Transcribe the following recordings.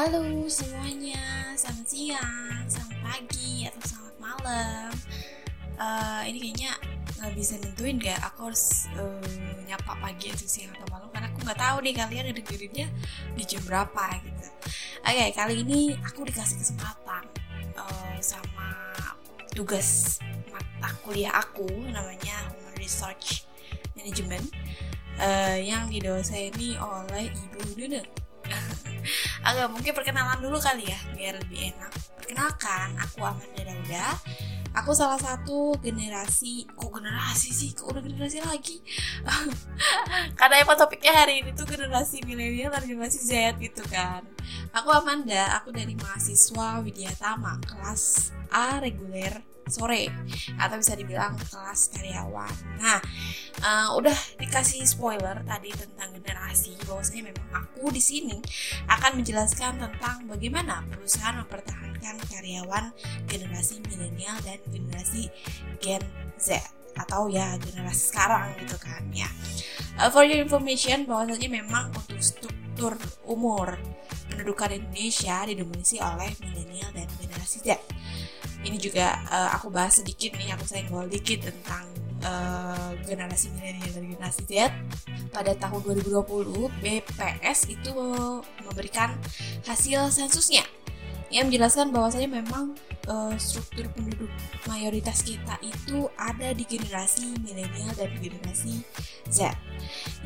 Halo semuanya, selamat siang, selamat pagi, atau selamat malam. Uh, ini kayaknya nggak bisa nentuin gak aku harus uh, nyapa pagi atau siang atau malam karena aku nggak tahu nih kalian ngedengerinnya di jam berapa gitu. Oke okay, kali ini aku dikasih kesempatan uh, sama tugas mata kuliah aku namanya Research Management uh, yang didoseni oleh Ibu Nune agak mungkin perkenalan dulu kali ya biar lebih enak. Perkenalkan aku Amanda Dauda. Aku salah satu generasi kok generasi sih? Kok udah generasi lagi? Karena emang topiknya hari ini tuh generasi milenial dan generasi Z gitu kan. Aku Amanda aku dari mahasiswa Widya Tama kelas A reguler sore. Atau bisa dibilang kelas karyawan. Nah, uh, udah dikasih spoiler tadi tentang generasi bahwasanya memang aku di sini akan menjelaskan tentang bagaimana perusahaan mempertahankan karyawan generasi milenial dan generasi Gen Z atau ya generasi sekarang gitu kan ya. Uh, for your information bahwasanya memang untuk struktur umur pendudukan Indonesia didominasi oleh milenial dan generasi Z ini juga uh, aku bahas sedikit nih aku senggol dikit tentang uh, generasi milenial dan generasi Z pada tahun 2020 BPS itu memberikan hasil sensusnya yang menjelaskan bahwasanya memang uh, struktur penduduk mayoritas kita itu ada di generasi milenial dan generasi Z.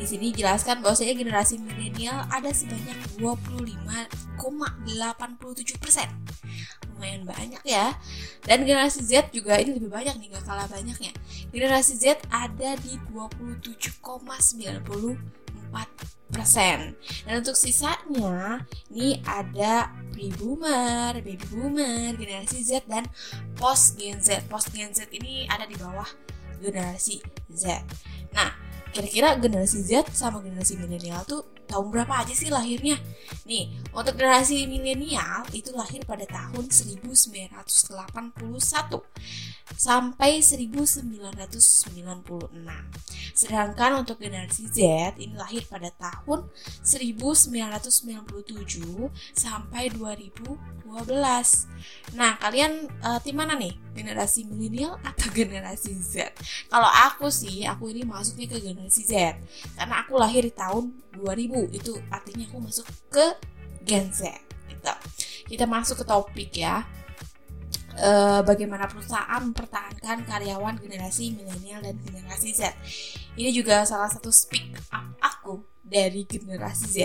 Di sini jelaskan bahwasanya generasi milenial ada sebanyak 25,87 persen lumayan banyak ya. Dan generasi Z juga ini lebih banyak nih gak kalah banyaknya. Generasi Z ada di 27,94 persen. Dan untuk sisanya ini ada pre boomer, baby boomer, generasi Z dan post Gen Z. Post Gen Z ini ada di bawah generasi Z. Nah kira-kira generasi Z sama generasi milenial tuh tahun berapa aja sih lahirnya? Nih, untuk generasi milenial itu lahir pada tahun 1981 sampai 1996. Sedangkan untuk generasi Z ini lahir pada tahun 1997 sampai 2012. Nah, kalian uh, tim mana nih? Generasi milenial atau generasi Z? Kalau aku sih, aku ini masuknya ke generasi Z karena aku lahir di tahun 2000. Itu artinya aku masuk ke Gen Z. Gitu. Kita masuk ke topik ya uh, bagaimana perusahaan mempertahankan karyawan generasi milenial dan generasi Z. Ini juga salah satu speak up aku dari generasi Z.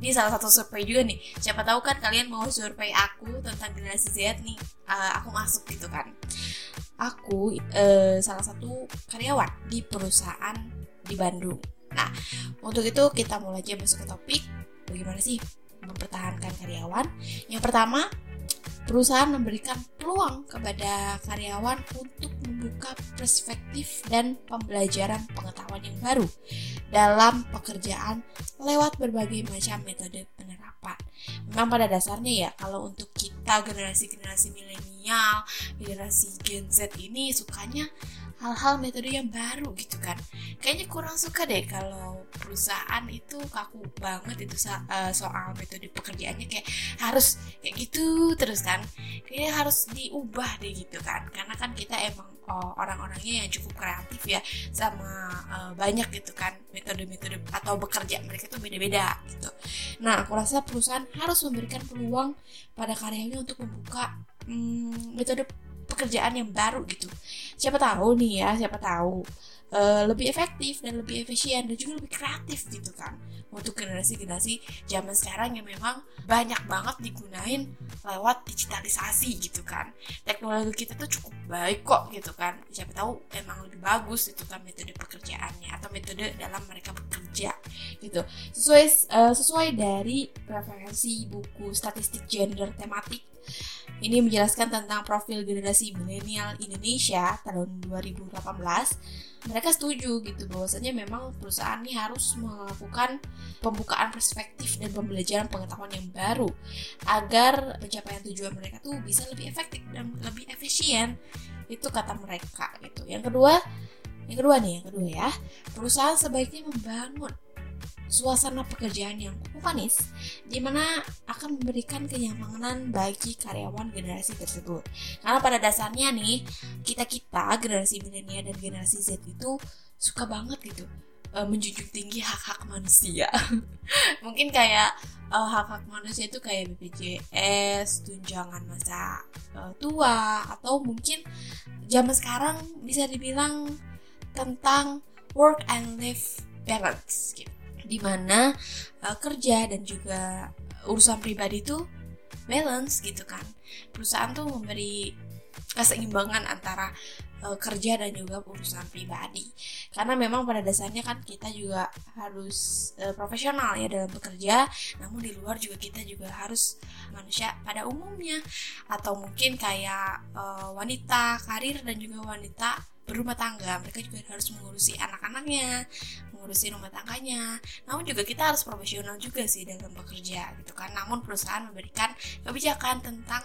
Ini salah satu survei juga nih. Siapa tahu kan kalian mau survei aku tentang generasi Z nih, uh, aku masuk gitu kan. Aku uh, salah satu karyawan di perusahaan di Bandung. Nah, untuk itu kita mulai aja masuk ke topik bagaimana sih mempertahankan karyawan. Yang pertama, perusahaan memberikan peluang kepada karyawan untuk membuka perspektif dan pembelajaran pengetahuan yang baru dalam pekerjaan lewat berbagai macam metode penerapan. Memang pada dasarnya ya kalau untuk kita generasi-generasi milenial, generasi Gen Z ini sukanya hal-hal metode yang baru gitu kan. Kayaknya kurang suka deh kalau perusahaan itu kaku banget itu eh, soal metode pekerjaannya. Kayak harus kayak gitu terus kan. Kayaknya harus diubah deh gitu kan. Karena kan kita emang oh, orang-orangnya yang cukup kreatif ya sama uh, banyak gitu kan metode-metode atau bekerja mereka tuh beda-beda gitu. Nah aku rasa perusahaan harus memberikan peluang pada karyanya untuk membuka hmm, metode pekerjaan yang baru gitu. Siapa tahu nih ya siapa tahu uh, lebih efektif dan lebih efisien dan juga lebih kreatif gitu kan. Untuk generasi-generasi zaman sekarang yang memang banyak banget digunain lewat digitalisasi gitu kan. Teknologi kita tuh cukup baik kok gitu kan. Siapa tahu emang lebih bagus itu kan metode pekerjaannya atau metode dalam mereka bekerja gitu. Sesuai uh, sesuai dari preferensi buku statistik gender tematik ini menjelaskan tentang profil generasi milenial Indonesia tahun 2018. Mereka setuju gitu bahwasanya memang perusahaan ini harus melakukan pembukaan perspektif dan pembelajaran pengetahuan yang baru agar pencapaian tujuan mereka tuh bisa lebih efektif dan lebih efisien. Itu kata mereka gitu. Yang kedua, yang kedua nih, yang kedua ya, perusahaan sebaiknya membangun suasana pekerjaan yang humanis, di mana akan memberikan kenyamanan bagi karyawan generasi tersebut. Karena pada dasarnya nih, kita-kita generasi milenial dan generasi Z itu suka banget gitu uh, menjunjung tinggi hak-hak manusia. Mungkin kayak uh, hak-hak manusia itu kayak BPJS, tunjangan masa uh, tua, atau mungkin zaman sekarang bisa dibilang tentang work and life balance gitu di mana uh, kerja dan juga urusan pribadi itu balance gitu kan. Perusahaan tuh memberi keseimbangan antara uh, kerja dan juga urusan pribadi. Karena memang pada dasarnya kan kita juga harus uh, profesional ya dalam bekerja namun di luar juga kita juga harus manusia pada umumnya. Atau mungkin kayak uh, wanita karir dan juga wanita berumah tangga mereka juga harus mengurusi anak-anaknya mengurusi rumah tangganya. Namun juga kita harus profesional juga sih dalam bekerja gitu kan. Namun perusahaan memberikan kebijakan tentang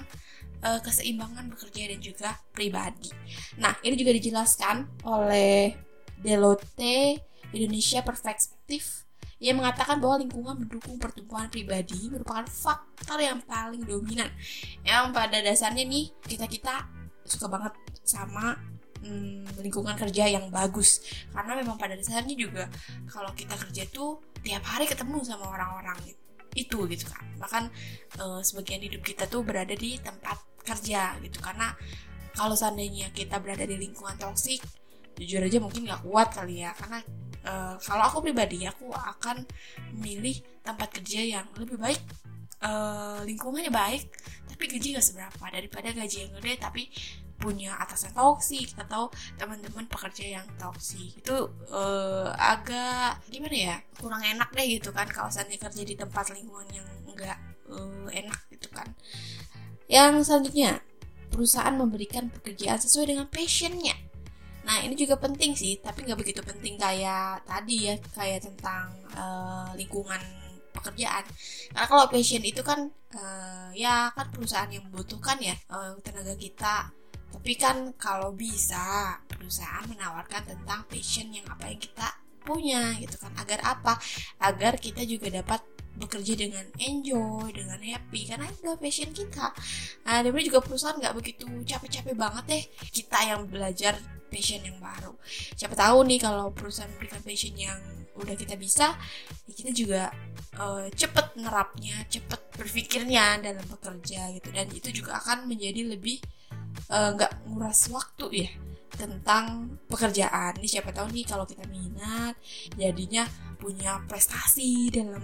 uh, keseimbangan bekerja dan juga pribadi. Nah ini juga dijelaskan oleh Deloitte Indonesia Perspektif ia mengatakan bahwa lingkungan mendukung pertumbuhan pribadi merupakan faktor yang paling dominan. Yang pada dasarnya nih kita kita suka banget sama hmm, lingkungan kerja yang bagus. Karena memang pada dasarnya juga kalau kita kerja tuh tiap hari ketemu sama orang-orang itu gitu kan. Bahkan uh, sebagian hidup kita tuh berada di tempat kerja gitu. Karena kalau seandainya kita berada di lingkungan toksik jujur aja mungkin nggak kuat kali ya. Karena uh, kalau aku pribadi aku akan memilih tempat kerja yang lebih baik uh, lingkungannya baik tapi gaji gak seberapa daripada gaji yang gede. Tapi punya atasan toksik atau teman-teman pekerja yang toksik. Itu uh, agak gimana ya kurang enak deh gitu kan kalau saya kerja di tempat lingkungan yang enggak uh, enak gitu kan. Yang selanjutnya perusahaan memberikan pekerjaan sesuai dengan passionnya. Nah ini juga penting sih, tapi nggak begitu penting kayak tadi ya, kayak tentang uh, lingkungan pekerjaan. Karena kalau passion itu kan uh, ya kan perusahaan yang membutuhkan ya uh, tenaga kita tapi kan kalau bisa perusahaan menawarkan tentang passion yang apa yang kita punya gitu kan. Agar apa? Agar kita juga dapat bekerja dengan enjoy, dengan happy karena itu udah passion kita. Nah, dan juga perusahaan nggak begitu capek-capek banget deh kita yang belajar passion yang baru. Siapa tahu nih kalau perusahaan memberikan passion yang udah kita bisa, ya kita juga uh, cepet nerapnya, cepet berpikirnya dalam bekerja gitu dan itu juga akan menjadi lebih nggak uh, nguras waktu ya tentang pekerjaan. Ini siapa tahu nih kalau kita minat jadinya punya prestasi dalam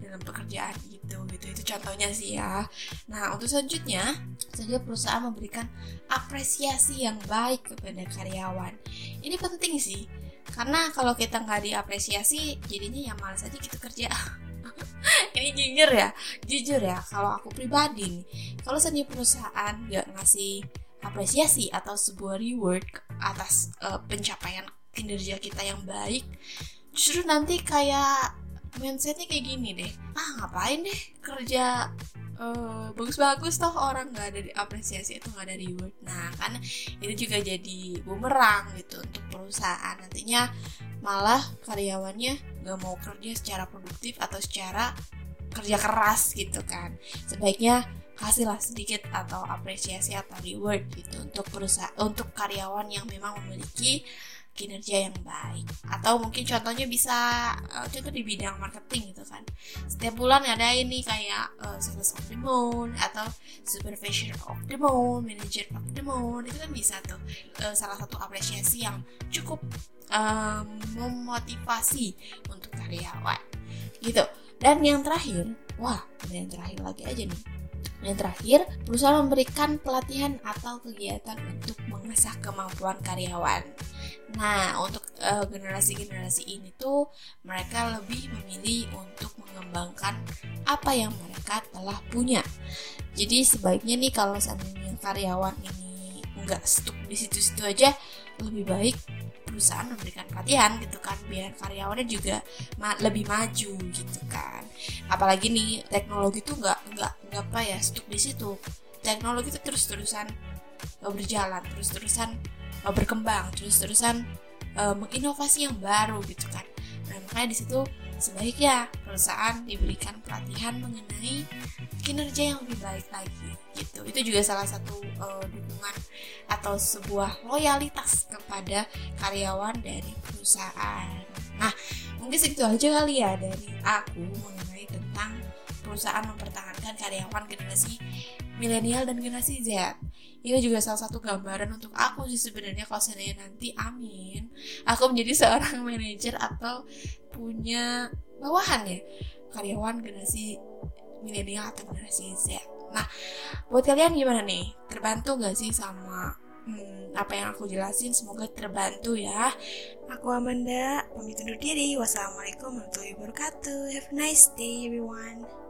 dalam pekerjaan gitu gitu. Itu contohnya sih ya. Nah untuk selanjutnya saja perusahaan memberikan apresiasi yang baik kepada karyawan. Ini penting sih karena kalau kita nggak diapresiasi jadinya ya malas aja gitu kerja. Ini jujur ya jujur ya. Kalau aku pribadi nih kalau saja perusahaan nggak ngasih apresiasi atau sebuah reward atas uh, pencapaian kinerja kita yang baik justru nanti kayak mindsetnya kayak gini deh. Ah ngapain deh kerja uh, bagus-bagus toh orang nggak ada apresiasi itu nggak ada reward. Nah kan itu juga jadi bumerang gitu untuk perusahaan. Nantinya malah karyawannya nggak mau kerja secara produktif atau secara kerja keras gitu kan. Sebaiknya kasihlah sedikit atau apresiasi atau reward gitu untuk perusahaan untuk karyawan yang memang memiliki kinerja yang baik. Atau mungkin contohnya bisa contoh di bidang marketing gitu kan. Setiap bulan ada ini kayak uh, sales of the month atau supervisor of the month manager of the month itu kan bisa tuh. Uh, salah satu apresiasi yang cukup um, memotivasi untuk karyawan gitu. Dan yang terakhir wah yang terakhir lagi aja nih yang terakhir, perusahaan memberikan pelatihan atau kegiatan untuk mengasah kemampuan karyawan. Nah, untuk uh, generasi-generasi ini tuh mereka lebih memilih untuk mengembangkan apa yang mereka telah punya. Jadi sebaiknya nih kalau seandainya karyawan ini nggak stuck di situ-situ aja, lebih baik perusahaan memberikan pelatihan gitu kan biar karyawannya juga ma lebih maju gitu kan apalagi nih teknologi tuh nggak nggak nggak apa ya stuck di situ. Teknologi itu terus terusan uh, berjalan terus terusan uh, berkembang terus terusan uh, menginovasi yang baru gitu kan. Nah makanya di situ sebaiknya perusahaan diberikan pelatihan mengenai kinerja yang lebih baik lagi gitu. Itu juga salah satu uh, dukungan atau sebuah loyalitas kepada karyawan dari perusahaan. Nah mungkin segitu aja kali ya dari aku mengenai tentang perusahaan mempertahankan karyawan generasi milenial dan generasi Z. Ini juga salah satu gambaran untuk aku sih sebenarnya kalau seandainya nanti amin aku menjadi seorang manajer atau punya bawahan ya karyawan generasi milenial atau generasi Z. Nah buat kalian gimana nih? Terbantu gak sih sama hmm, apa yang aku jelasin? Semoga terbantu ya. Aku Amanda pamit undur diri. Wassalamualaikum warahmatullahi wabarakatuh. Have a nice day everyone